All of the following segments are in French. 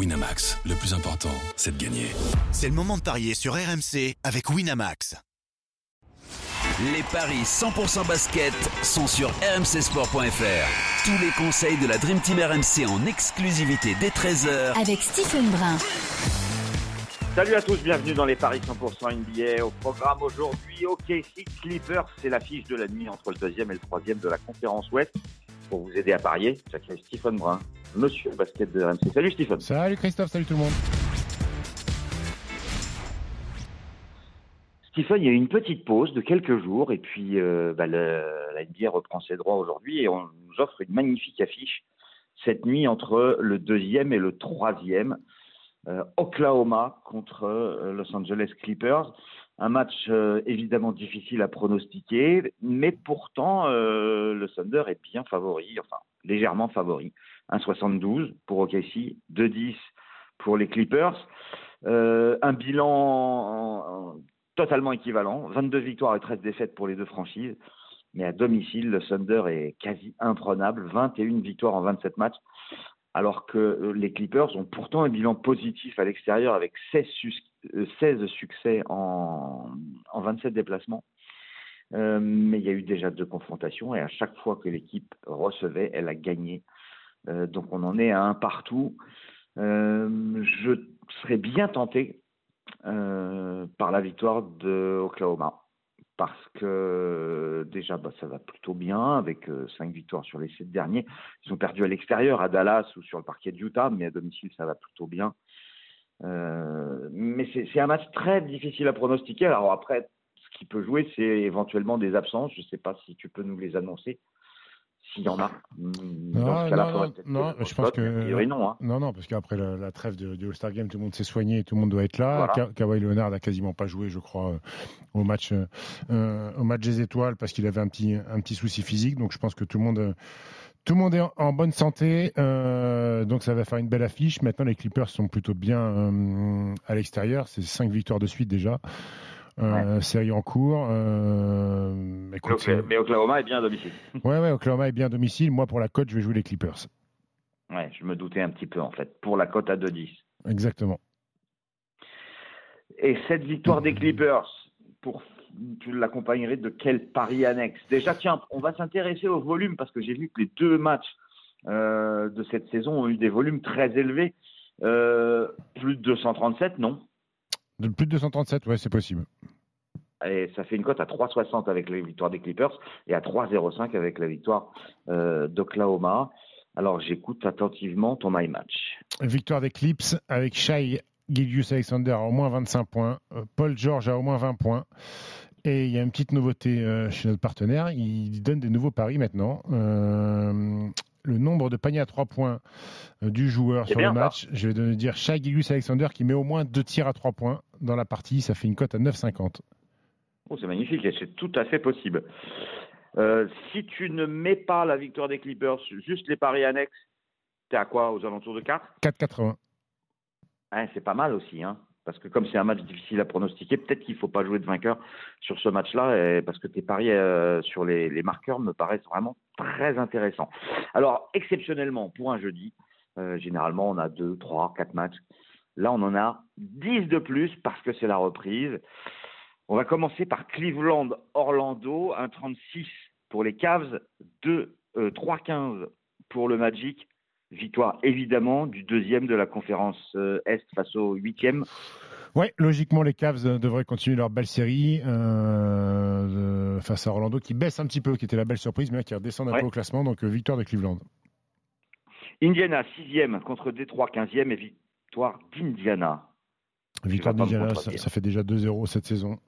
Winamax, le plus important, c'est de gagner. C'est le moment de parier sur RMC avec Winamax. Les paris 100% basket sont sur rmcsport.fr. Tous les conseils de la Dream Team RMC en exclusivité dès 13h avec Stephen Brun. Salut à tous, bienvenue dans les paris 100% NBA. Au programme aujourd'hui, OKC Clippers, c'est l'affiche de la nuit entre le deuxième et le troisième de la conférence Ouest. Pour vous aider à parier, j'accueille Stephen Brun, monsieur basket de RMC. Salut Stephen. Salut Christophe, salut tout le monde. Stephen, il y a eu une petite pause de quelques jours et puis euh, bah, le, la NBA reprend ses droits aujourd'hui et on nous offre une magnifique affiche cette nuit entre le deuxième et le troisième. Euh, Oklahoma contre euh, Los Angeles Clippers. Un match évidemment difficile à pronostiquer, mais pourtant le Thunder est bien favori, enfin légèrement favori. 1,72 pour OKC, 2,10 pour les Clippers. Euh, un bilan totalement équivalent, 22 victoires et 13 défaites pour les deux franchises. Mais à domicile, le Thunder est quasi imprenable, 21 victoires en 27 matchs alors que euh, les Clippers ont pourtant un bilan positif à l'extérieur avec 16, 16 succès en, 27 déplacements. Euh, mais il y a eu déjà deux confrontations et à chaque fois que l'équipe recevait, elle a gagné. Euh, donc on en est à un partout. Euh, je serais bien tenté par la victoire de Oklahoma parce que déjà bah, ça va plutôt bien avec cinq victoires sur les sept derniers. Ils ont perdu à l'extérieur, à Dallas ou sur le parquet de Utah, mais à domicile ça va plutôt bien. Mais c'est un match très difficile à pronostiquer. Alors après, qui peut jouer, c'est éventuellement des absences. Je ne sais pas si tu peux nous les annoncer s'il y en a. Non, non, non, non je pense que non, hein. non, non, parce qu'après la, trêve du All-Star Game, tout le monde s'est soigné, tout le monde doit être là. Kawhi Leonard n'a quasiment pas joué, je crois, euh, au match, euh, au match des étoiles parce qu'il avait un petit, un petit souci physique. Donc je pense que tout le monde. Tout le monde est en bonne santé, euh, donc ça va faire une belle affiche. Maintenant, les Clippers sont plutôt bien euh, à l'extérieur. C'est cinq victoires de suite déjà. Euh, ouais. série en cours. Euh, écoute, mais, mais, Oklahoma est bien à domicile. Ouais, ouais, Oklahoma est bien à domicile. Moi, pour la cote, je vais jouer les Clippers. Ouais, je me doutais un petit peu en fait. Pour la cote à 2-10. Exactement. Et cette victoire des Clippers, pour tu l'accompagnerais de quel pari annexe? Déjà, tiens, on va s'intéresser au volume parce que j'ai vu que les deux matchs euh, de cette saison ont eu des volumes très élevés. Euh, plus de 237, non? De plus de 237, ouais, c'est possible. Et ça fait une cote à 3,60 avec la victoire des Clippers et à 3,05 avec la victoire euh, d'Oklahoma. Alors j'écoute attentivement ton my match. Victoire des Clips avec Shai Gilgius Alexander à au moins 25 points, Paul George à au moins 20 points. Et il y a une petite nouveauté euh, chez notre partenaire, il donne des nouveaux paris maintenant. Euh, le nombre de paniers à 3 points euh, du joueur sur bien, le match. Ça. Je vais donner dire Shai Gilgius Alexander qui met au moins deux tirs à 3 points dans la partie. Ça fait une cote à 9,50. Oh, c'est magnifique et c'est tout à fait possible. Euh, si tu ne mets pas la victoire des Clippers, juste les paris annexes, t'es à quoi Aux alentours de 4 4,80. Hein, c'est pas mal aussi, hein parce que comme c'est un match difficile à pronostiquer, peut-être qu'il ne faut pas jouer de vainqueur sur ce match-là, parce que tes paris euh, sur les, les, marqueurs me paraissent vraiment très intéressants. Alors, exceptionnellement, pour un jeudi, euh, généralement, on a 2, 3, 4 matchs. Là, on en a 10 de plus parce que c'est la reprise. On va commencer par Cleveland-Orlando, 1,36 pour les Cavs, 2, euh, 3,15 pour le Magic, victoire évidemment du deuxième de la conférence euh, Est face au huitième. Oui, logiquement, les Cavs devraient continuer leur belle série euh, de, face à Orlando, qui baisse un petit peu, qui était la belle surprise, mais qui redescend un ouais. peu au classement. Donc, euh, victoire de Cleveland. Indiana, sixième contre Détroit, quinzième, et victoire d'Indiana. Victoire d'Indiana, ça, ça, fait déjà 2-0 cette saison.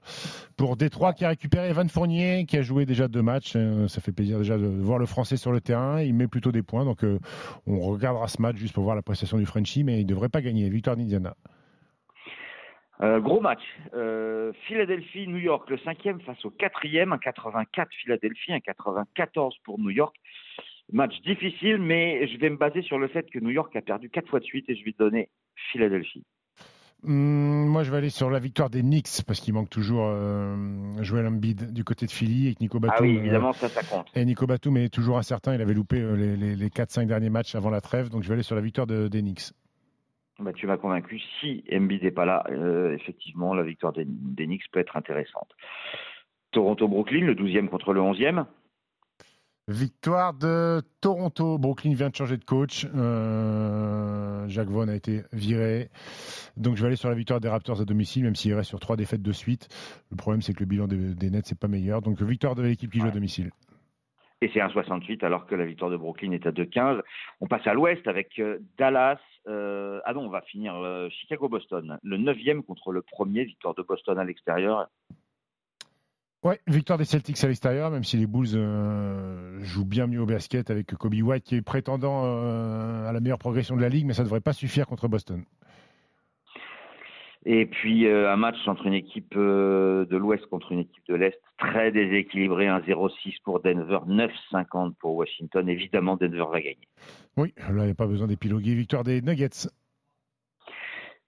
Pour Détroit qui a récupéré Evan Fournier, qui a joué déjà deux matchs, euh, ça fait plaisir déjà de voir le Français sur le terrain. Il met plutôt des points, donc euh, on regardera ce match juste pour voir la prestation du Frenchie, mais il ne devrait pas gagner. Victoire d'Indiana. Euh, gros match. Euh, Philadelphie, New York, le cinquième face au quatrième, un 84 Philadelphie, un 94 pour New York. Match difficile, mais je vais me baser sur le fait que New York a perdu quatre fois de suite et je vais donner Philadelphie. Mmh, moi, je vais aller sur la victoire des Knicks parce qu'il manque toujours euh, Joel Embiid du côté de Philly et que Nico Batum. Ah oui, évidemment, euh, ça, ça compte. Et Nico Batum est toujours incertain. Il avait loupé euh, les, les, les 4-5 derniers matchs avant la trêve. Donc, je vais aller sur la victoire de, des Knicks. Bah, tu m'as convaincu. Si Embiid n'est pas là, euh, effectivement, la victoire des, Knicks peut être intéressante. Toronto-Brooklyn, le 12e contre le 11e. Victoire de Toronto. Brooklyn vient de changer de coach. Euh, Jacques Vaughan a été viré. Donc je vais aller sur la victoire des Raptors à domicile, même s'il reste sur trois défaites de suite. Le problème, c'est que le bilan des, Nets, c'est pas meilleur. Donc victoire de l'équipe qui joue à domicile. Et c'est 1,68 alors que la victoire de Brooklyn est à 2,15. On passe à l'ouest avec euh, Dallas. Euh, ah non, on va finir Chicago-Boston. Le 9e contre le premier, victoire de Boston à l'extérieur. Ouais, victoire des Celtics à l'extérieur, même si les Bulls euh, jouent bien mieux au basket avec Kobe White qui est prétendant euh, à la meilleure progression de la ligue, mais ça ne devrait pas suffire contre Boston. Et puis euh, un match entre une équipe de l'Ouest contre une équipe de l'Est très déséquilibré, 1-0-6 pour Denver, 9-50 pour Washington. Évidemment, Denver va gagner. Oui, là, il n'y a pas besoin d'épiloguer. Victoire des Nuggets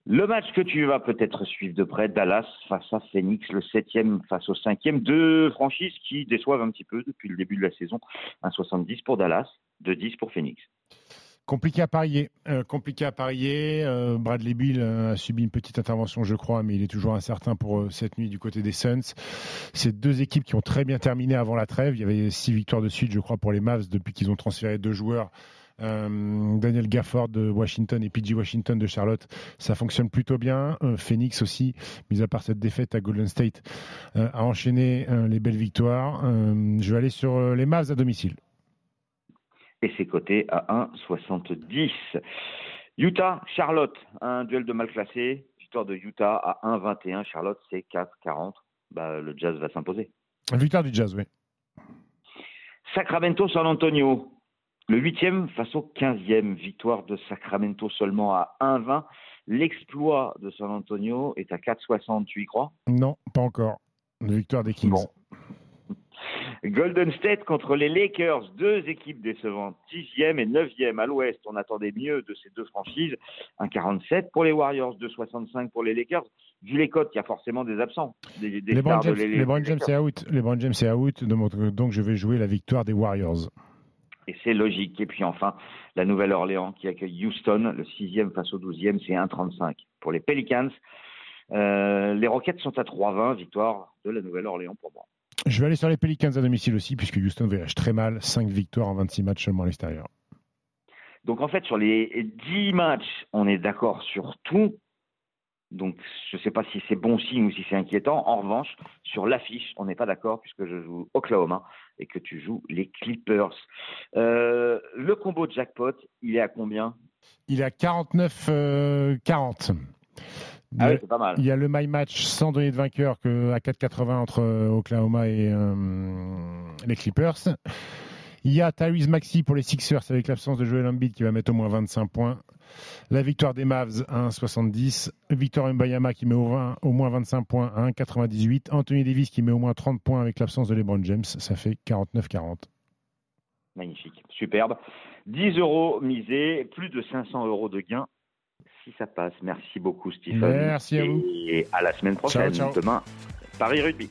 le match que tu vas peut-être suivre de près, Dallas face à Phoenix, le septième face au cinquième, deux franchises qui déçoivent un petit peu depuis le début de la saison. 1,70 pour Dallas, 2,10 pour Phoenix. Compliqué à parier. Euh, compliqué à parier. Euh, Bradley Bill euh, a subi une petite intervention, je crois, mais il est toujours incertain pour cette nuit du côté des Suns. C'est deux équipes qui ont très bien terminé avant la trêve. Il y avait six victoires de suite, je crois, pour les Mavs depuis qu'ils ont transféré deux joueurs euh, Daniel Gafford de Washington et PG Washington de Charlotte, ça fonctionne plutôt bien. Euh, Phoenix aussi, mis à part cette défaite à Golden State, euh, a enchaîné les belles victoires. je vais aller sur les Mavs à domicile. Et c'est coté à 1,70. Utah, Charlotte, un duel de mal classé. Victoire de Utah à 1,21. Charlotte, c'est 4,40. Bah, le Jazz va s'imposer. Victoire du Jazz, oui. Sacramento, San Antonio. Le huitième face au quinzième, victoire de Sacramento seulement à 1,20. L'exploit de San Antonio est à 4,60, tu y crois Non, pas encore. La victoire des Kings. Golden State contre les Lakers, deux équipes décevantes, sixième et neuvième à l'ouest. On attendait mieux de ces deux franchises. 1,47 pour les Warriors, 2,65 pour les Lakers. Vu les cotes, il y a forcément des absents. les James, James est out. Les James est out, donc je vais jouer la victoire des Warriors et c'est logique. Et puis enfin, la Nouvelle-Orléans qui accueille Houston, le sixième face au douzième, c'est 1,35. Pour les Pelicans, euh, les Rockets sont à 3,20, victoire de la Nouvelle-Orléans pour moi. Je vais aller sur les Pelicans à domicile aussi, puisque Houston voyage très mal, 5 victoires en 26 matchs seulement à l'extérieur. Donc en fait, sur les 10 matchs, on est d'accord sur tout, donc, je ne sais pas si c'est bon signe ou si c'est inquiétant. En revanche, sur l'affiche, on n'est pas d'accord puisque je joue Oklahoma et que tu joues les Clippers. Euh, le combo de jackpot, il est à combien? Il est à 49-40. Euh, ah oui, c'est pas mal. Il y a le My Match sans donner de vainqueur que à 4,80 entre euh, Oklahoma et les Clippers. Il y a Tyrese Maxi pour les Sixers avec l'absence de Joel Embiid qui va mettre au moins 25 points. La victoire des Mavs à 1,70. Victor Mbayama qui met au, au, moins 25 points à 1,98. Anthony Davis qui met au moins 30 points avec l'absence de LeBron James. Ça fait 49-40. Magnifique, superbe. 10 euros misés, plus de 500 euros de gains si ça passe. Merci beaucoup, Stephen. Merci à vous. Et à la semaine prochaine. Demain, Paris Rugby.